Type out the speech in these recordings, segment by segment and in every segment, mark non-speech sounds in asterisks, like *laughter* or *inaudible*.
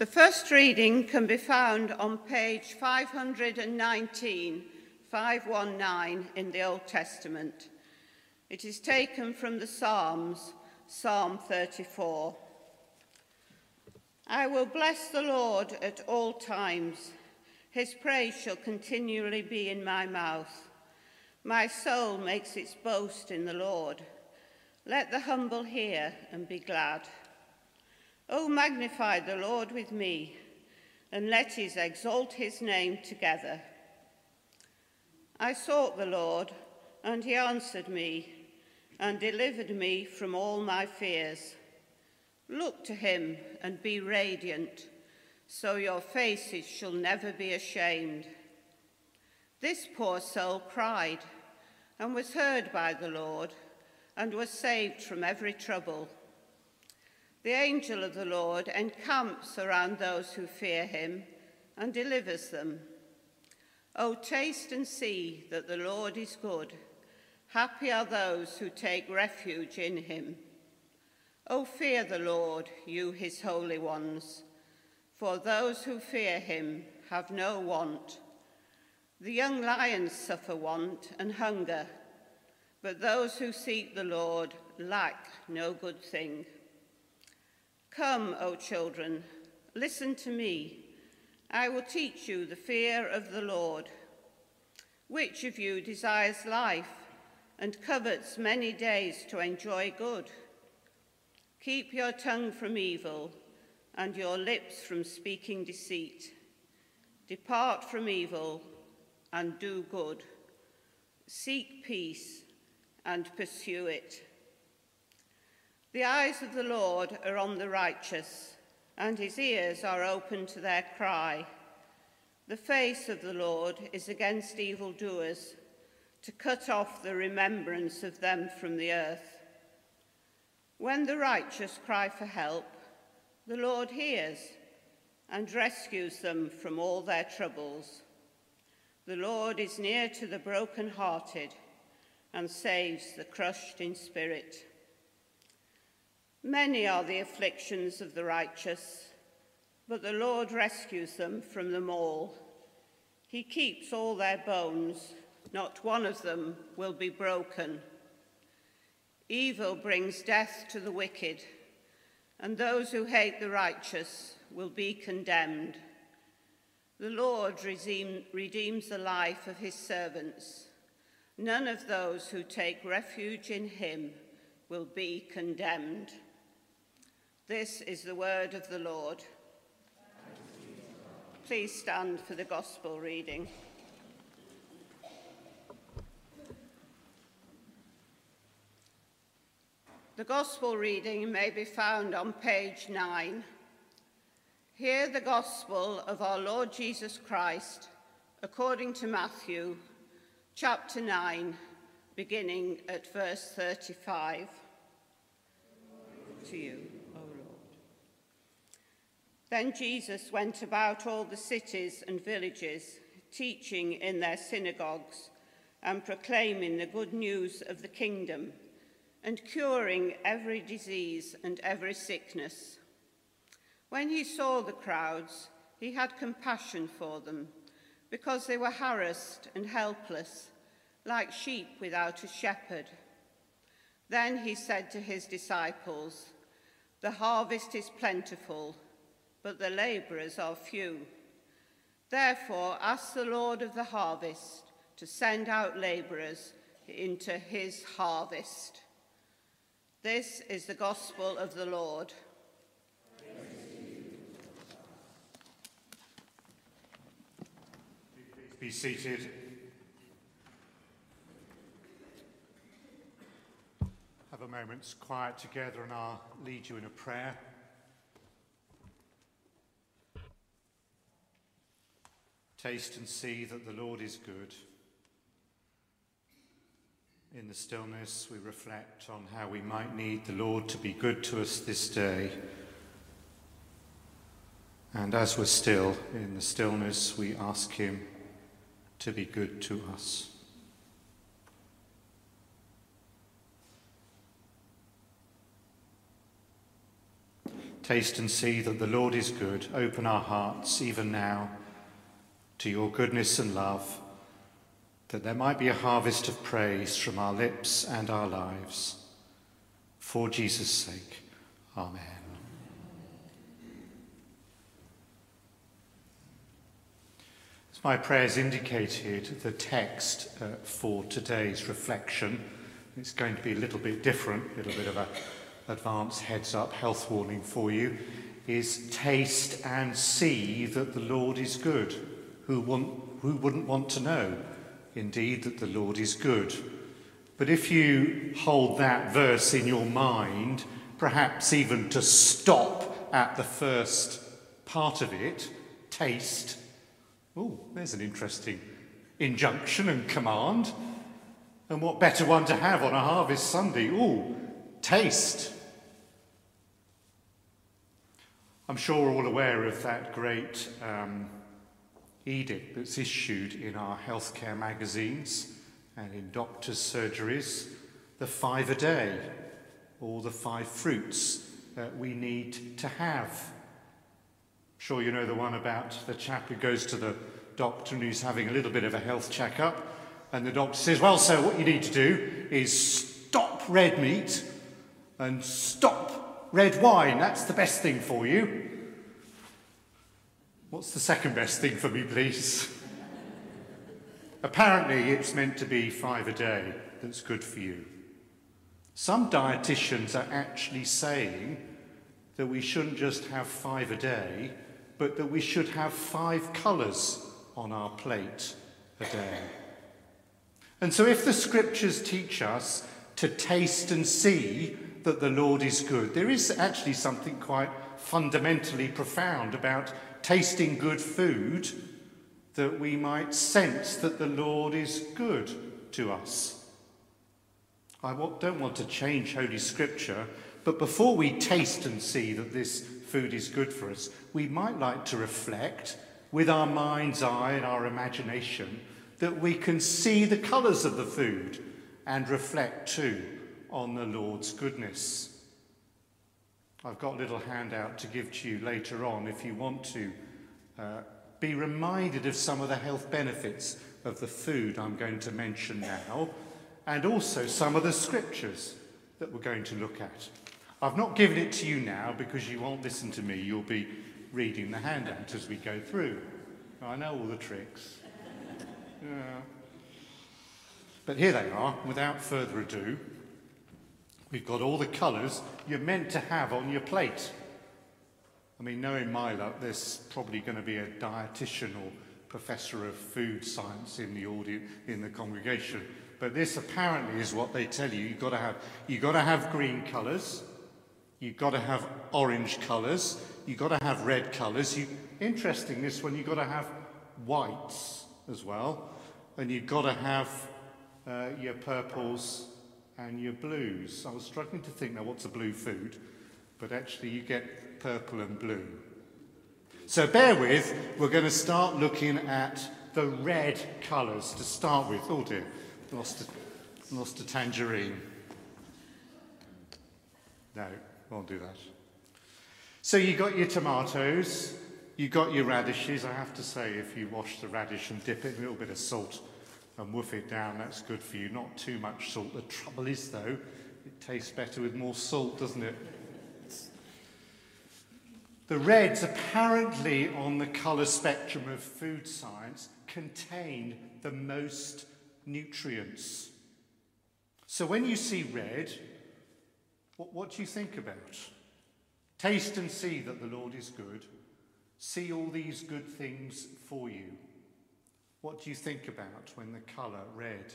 The first reading can be found on page 519, 519 in the Old Testament. It is taken from the Psalms, Psalm 34. I will bless the Lord at all times. His praise shall continually be in my mouth. My soul makes its boast in the Lord. Let the humble hear and be glad. O magnify the Lord with me, and let us exalt his name together. I sought the Lord, and he answered me, and delivered me from all my fears. Look to him and be radiant, so your faces shall never be ashamed. This poor soul cried and was heard by the Lord and was saved from every trouble. The angel of the Lord encamps around those who fear him and delivers them. O taste and see that the Lord is good. Happy are those who take refuge in him. O fear the Lord, you his holy ones, for those who fear him have no want. The young lions suffer want and hunger, but those who seek the Lord lack no good thing. Come, O children, listen to me. I will teach you the fear of the Lord. Which of you desires life and covets many days to enjoy good? Keep your tongue from evil and your lips from speaking deceit. Depart from evil and do good. Seek peace and pursue it. The eyes of the Lord are on the righteous, and his ears are open to their cry. The face of the Lord is against evildoers, to cut off the remembrance of them from the earth. When the righteous cry for help, the Lord hears and rescues them from all their troubles. The Lord is near to the broken-hearted and saves the crushed in spirit. Many are the afflictions of the righteous, but the Lord rescues them from them all. He keeps all their bones, not one of them will be broken. Evil brings death to the wicked, and those who hate the righteous will be condemned. The Lord redeem, redeems the life of his servants. None of those who take refuge in him will be condemned. This is the word of the Lord. Please stand for the gospel reading. The gospel reading may be found on page 9. Hear the gospel of our Lord Jesus Christ according to Matthew chapter 9, beginning at verse 35. To you. Then Jesus went about all the cities and villages, teaching in their synagogues and proclaiming the good news of the kingdom and curing every disease and every sickness. When he saw the crowds, he had compassion for them, because they were harassed and helpless, like sheep without a shepherd. Then he said to his disciples, The harvest is plentiful, but the labourers are few. Therefore, ask the Lord of the harvest to send out labourers into his harvest. This is the gospel of the Lord. Be seated. Have a moment's quiet together and I'll lead you in a prayer. Taste and see that the Lord is good. In the stillness, we reflect on how we might need the Lord to be good to us this day. And as we're still in the stillness, we ask Him to be good to us. Taste and see that the Lord is good. Open our hearts, even now, to your goodness and love, that there might be a harvest of praise from our lips and our lives. For Jesus' sake, Amen. As my prayers indicated, the text uh, for today's reflection it's going to be a little bit different, a little bit of an advance heads up health warning for you, is taste and see that the Lord is good. Who, want, who wouldn't want to know, indeed, that the Lord is good? But if you hold that verse in your mind, perhaps even to stop at the first part of it, taste, oh, there's an interesting injunction and command. And what better one to have on a harvest Sunday? Oh, taste. I'm sure we're all aware of that great um, edict that's issued in our healthcare magazines and in doctors' surgeries the five a day, or the five fruits that we need to have. I'm sure you know the one about the chap who goes to the doctor and who's having a little bit of a health checkup, and the doctor says, Well, sir, what you need to do is stop red meat and stop red wine. That's the best thing for you. What's the second best thing for me, please? Apparently, it's meant to be five a day that's good for you. Some dietitians are actually saying that we shouldn't just have five a day, but that we should have five colours on our plate a day. And so, if the scriptures teach us to taste and see that the Lord is good. There is actually something quite fundamentally profound about tasting good food that we might sense that the Lord is good to us. I don't want to change Holy Scripture, but before we taste and see that this food is good for us, we might like to reflect with our mind's eye and our imagination that we can see the colours of the food and reflect too on the Lord's goodness. I've got a little handout to give to you later on if you want to uh, be reminded of some of the health benefits of the food I'm going to mention now, and also some of the scriptures that we're going to look at. I've not given it to you now because you won't listen to me. You'll be reading the handout as we go through. I know all the tricks. *laughs* Yeah. But here they are, without further ado. We've got all the colours you're meant to have on your plate. I mean, knowing my luck, there's probably going to be a dietitian or professor of food science in the audience, in the congregation. But this apparently is what they tell you. You've got to have, you've got to have green colours. You've got to have orange colours. You've got to have red colours. You, interesting, this one, you've got to have whites as well. And you've got to have uh, your purples and your blues. I was struggling to think now what's a blue food, but actually you get purple and blue. So bear with, we're going to start looking at the red colours to start with. Oh dear, lost a, lost a tangerine. No, won't do that. So you got your tomatoes, you got your radishes. I have to say, if you wash the radish and dip it in a little bit of salt, and woof it down, that's good for you. Not too much salt. The trouble is, though, it tastes better with more salt, doesn't it? The reds, apparently on the colour spectrum of food science, contain the most nutrients. So when you see red, what, what do you think about? Taste and see that the Lord is good. See all these good things for you. What do you think about when the colour red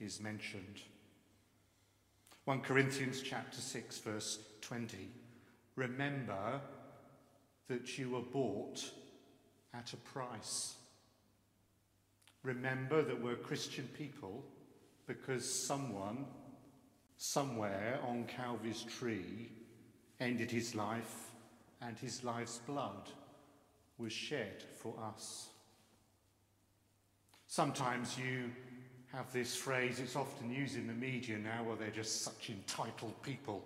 is mentioned? 1 Corinthians chapter 6 verse 20. Remember that you were bought at a price. Remember that we're Christian people because someone, somewhere on Calvary's tree, ended his life and his life's blood was shed for us. Sometimes you have this phrase, it's often used in the media now, where they're just such entitled people.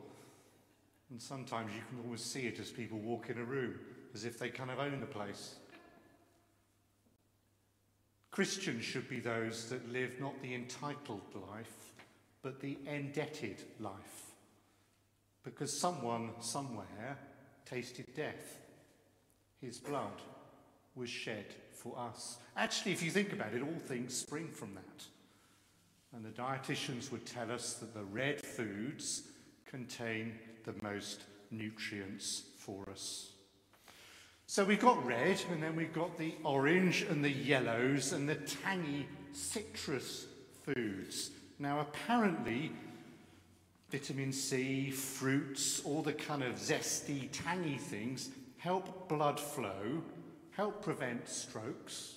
And sometimes you can almost see it as people walk in a room, as if they kind of own the place. Christians should be those that live not the entitled life, but the indebted life. Because someone somewhere tasted death. His blood was shed for us. Actually, if you think about it, all things spring from that. And the dietitians would tell us that the red foods contain the most nutrients for us. So we've got red, and then we've got the orange and the yellows and the tangy citrus foods. Now, apparently, vitamin C, fruits, all the kind of zesty, tangy things help blood flow, help prevent strokes,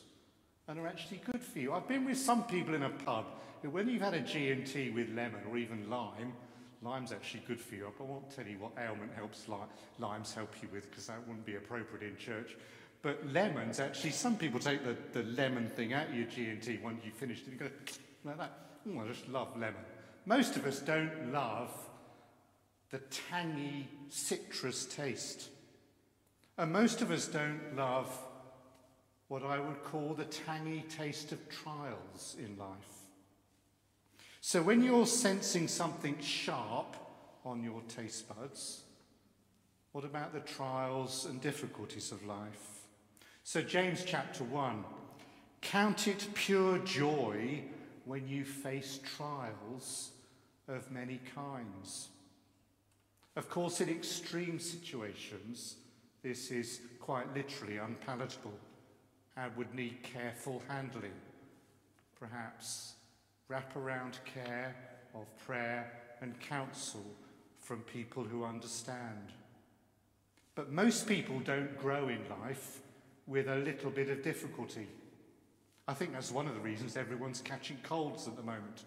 and are actually good for you. I've been with some people in a pub who, when you've had a G&T with lemon or even lime, lime's actually good for you. I won't tell you what ailment helps li- limes help you with because that wouldn't be appropriate in church. But lemons, actually, some people take the, the lemon thing out of your G&T once you've finished it. You go like that. I just love lemon. Most of us don't love the tangy citrus taste. And most of us don't love what I would call the tangy taste of trials in life. So when you're sensing something sharp on your taste buds, what about the trials and difficulties of life? So, James chapter 1 Count it pure joy when you face trials of many kinds. Of course, in extreme situations, This is quite literally unpalatable and would need careful handling. Perhaps wraparound care of prayer and counsel from people who understand. But most people don't grow in life with a little bit of difficulty. I think that's one of the reasons everyone's catching colds at the moment.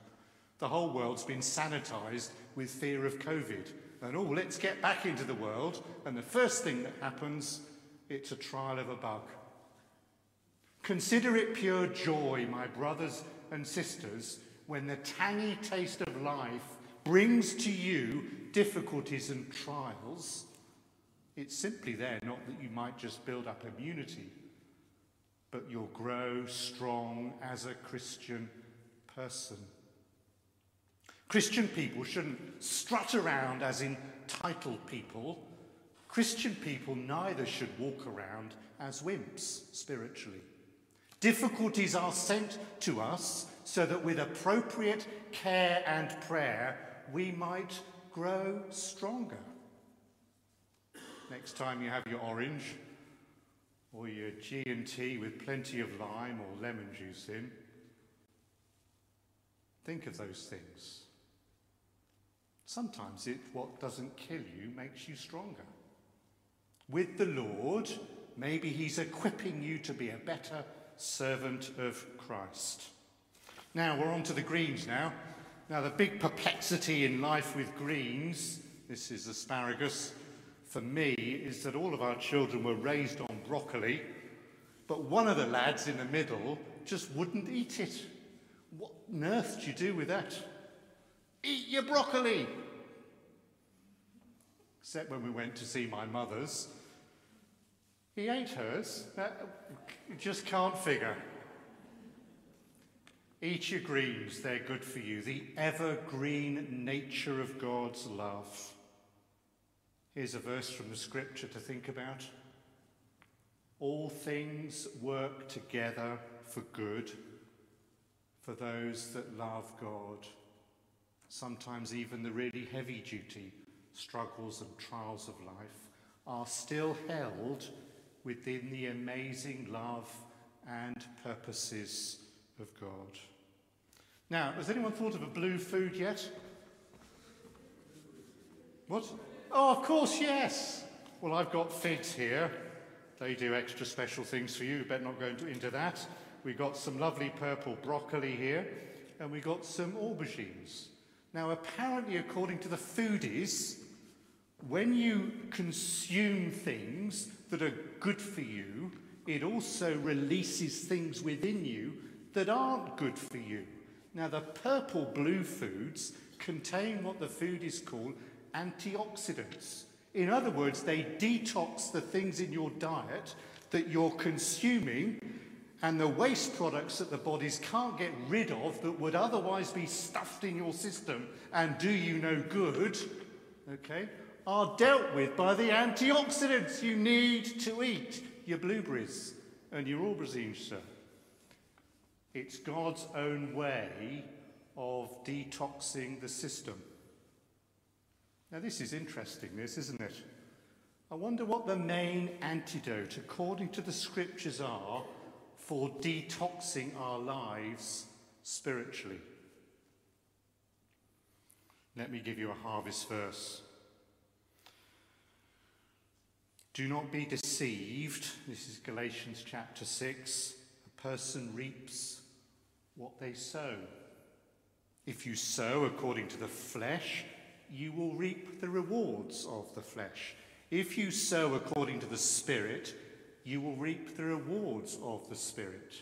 The whole world's been sanitized with fear of COVID And oh, let's get back into the world. And the first thing that happens, it's a trial of a bug. Consider it pure joy, my brothers and sisters, when the tangy taste of life brings to you difficulties and trials. It's simply there, not that you might just build up immunity, but you'll grow strong as a Christian person. Christian people shouldn't strut around as entitled people. Christian people neither should walk around as wimps spiritually. Difficulties are sent to us so that with appropriate care and prayer, we might grow stronger. Next time you have your orange or your G&T with plenty of lime or lemon juice in, think of those things. Sometimes it, what doesn't kill you makes you stronger. With the Lord, maybe He's equipping you to be a better servant of Christ. Now we're on to the greens now. Now, the big perplexity in life with greens, this is asparagus, for me, is that all of our children were raised on broccoli, but one of the lads in the middle just wouldn't eat it. What on earth do you do with that? Eat your broccoli! Except when we went to see my mother's. He ate hers. That, just can't figure. Eat your greens, they're good for you. The evergreen nature of God's love. Here's a verse from the scripture to think about. All things work together for good for those that love God. Sometimes even the really heavy duty struggles and trials of life are still held within the amazing love and purposes of God. Now, has anyone thought of a blue food yet? What? Oh, of course, yes. Well, I've got figs here. They do extra special things for you. Better not go into that. We've got some lovely purple broccoli here, and we've got some aubergines. Now, apparently, according to the foodies, when you consume things that are good for you, it also releases things within you that aren't good for you. Now, the purple blue foods contain what the foodies call antioxidants. In other words, they detox the things in your diet that you're consuming and the waste products that the bodies can't get rid of that would otherwise be stuffed in your system and do you no good, okay, are dealt with by the antioxidants you need to eat your blueberries and your aubergines, sir. It's God's own way of detoxing the system. Now, this is interesting, this, isn't it? I wonder what the main antidote, according to the scriptures, are for detoxing our lives spiritually. Let me give you a harvest verse. Do not be deceived. This is Galatians chapter 6. A person reaps what they sow. If you sow according to the flesh, you will reap the rewards of the flesh. If you sow according to the Spirit, you will reap the rewards of the Spirit.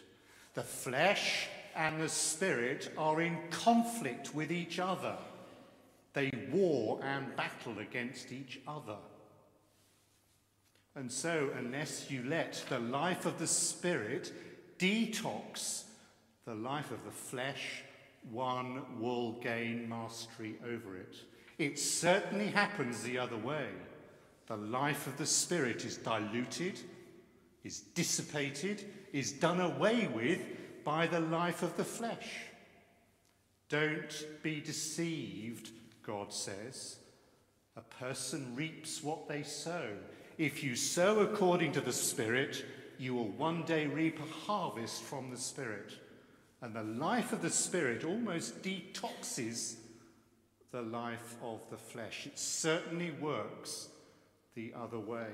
The flesh and the Spirit are in conflict with each other. They war and battle against each other. And so, unless you let the life of the Spirit detox the life of the flesh, one will gain mastery over it. It certainly happens the other way. The life of the Spirit is diluted, is dissipated, is done away with by the life of the flesh. Don't be deceived, God says. A person reaps what they sow. If you sow according to the Spirit, you will one day reap a harvest from the Spirit. And the life of the Spirit almost detoxes the life of the flesh. It certainly works the other way.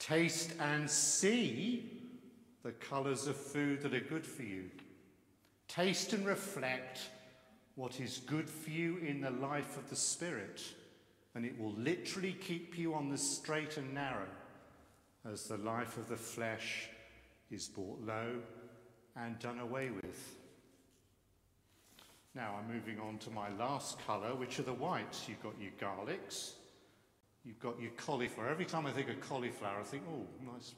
Taste and see the colours of food that are good for you. Taste and reflect what is good for you in the life of the Spirit, and it will literally keep you on the straight and narrow as the life of the flesh is brought low and done away with. Now I'm moving on to my last colour, which are the whites. You've got your garlics, you've got your cauliflower. Every time I think of cauliflower, I think, oh, nice,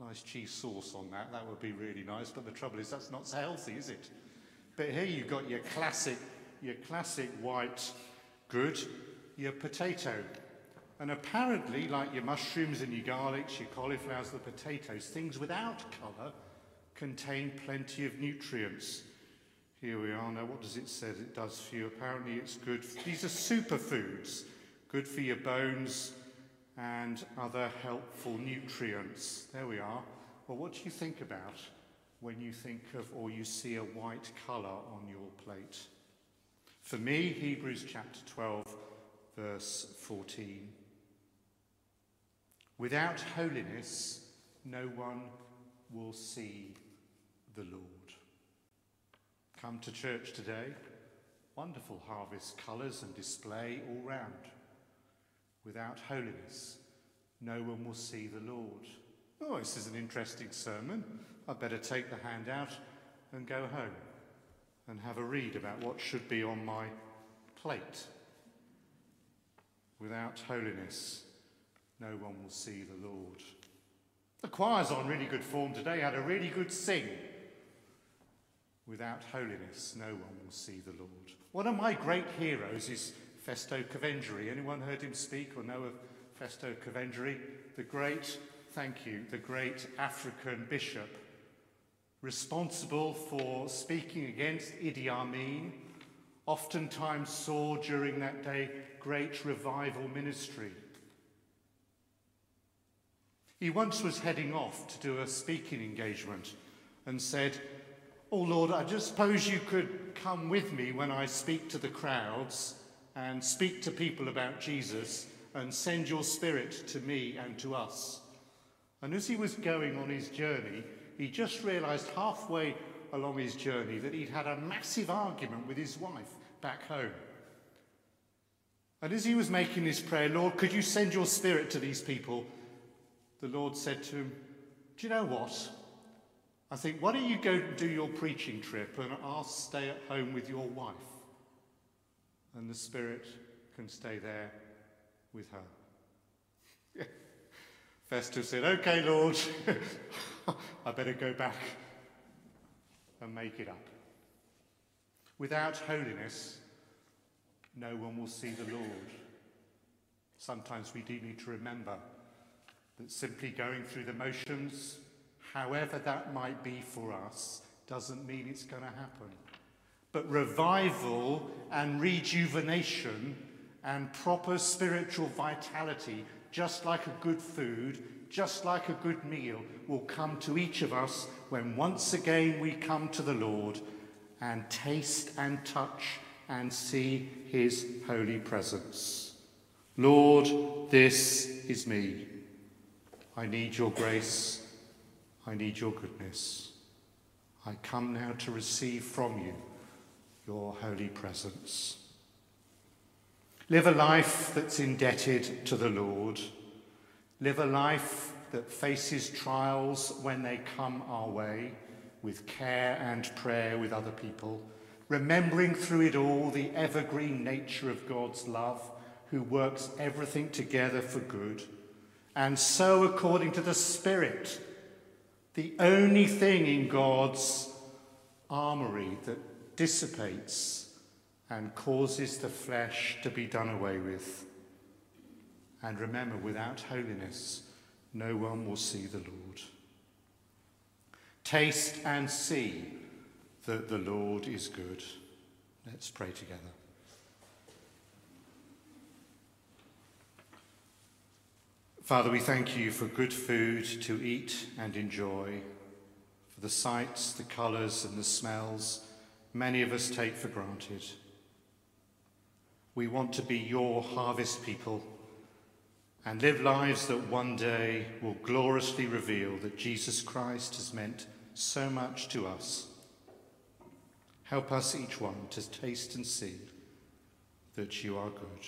nice cheese sauce on that. That would be really nice. But the trouble is, that's not so healthy, is it? But here you've got your classic, your classic white good, your potato. And apparently, like your mushrooms and your garlics, your cauliflowers, the potatoes, things without colour contain plenty of nutrients. Here we are. Now, what does it say it does for you? Apparently, it's good. These are superfoods, good for your bones and other helpful nutrients. There we are. Well, what do you think about when you think of or you see a white colour on your plate? For me, Hebrews chapter 12, verse 14. Without holiness, no one will see the Lord. Come to church today. Wonderful harvest colours and display all round. Without holiness, no one will see the Lord. Oh, this is an interesting sermon. I'd better take the handout and go home and have a read about what should be on my plate. Without holiness, no one will see the Lord. The choir's on really good form today, had a really good sing. Without holiness, no one will see the Lord. One of my great heroes is Festo Kivengere. Anyone heard him speak or know of Festo Kivengere? The great, thank you, the great African bishop responsible for speaking against Idi Amin, oftentimes saw during that day great revival ministry. He once was heading off to do a speaking engagement and said, Oh Lord, I just suppose you could come with me when I speak to the crowds and speak to people about Jesus and send your spirit to me and to us. And as he was going on his journey, he just realized halfway along his journey that he'd had a massive argument with his wife back home. And as he was making his prayer, Lord, could you send your spirit to these people? The Lord said to him, Do you know what? I think, why don't you go do your preaching trip and I'll stay at home with your wife? And the Spirit can stay there with her. *laughs* Festus said, Okay, Lord, *laughs* I better go back and make it up. Without holiness, no one will see the Lord. Sometimes we do need to remember that simply going through the motions, however that might be for us, doesn't mean it's going to happen. But revival and rejuvenation and proper spiritual vitality, just like a good food, just like a good meal, will come to each of us when once again we come to the Lord and taste and touch and see his holy presence. Lord, this is me. I need your grace. I need your goodness. I come now to receive from you your holy presence. Live a life that's indebted to the Lord. Live a life that faces trials when they come our way with care and prayer with other people, remembering through it all the evergreen nature of God's love, who works everything together for good, and so according to the Spirit, the only thing in God's armory that dissipates and causes the flesh to be done away with. And remember, without holiness, no one will see the Lord. Taste and see that the Lord is good. Let's pray together. Father, we thank you for good food to eat and enjoy, for the sights, the colours, and the smells many of us take for granted. We want to be your harvest people and live lives that one day will gloriously reveal that Jesus Christ has meant so much to us. Help us, each one, to taste and see that you are good.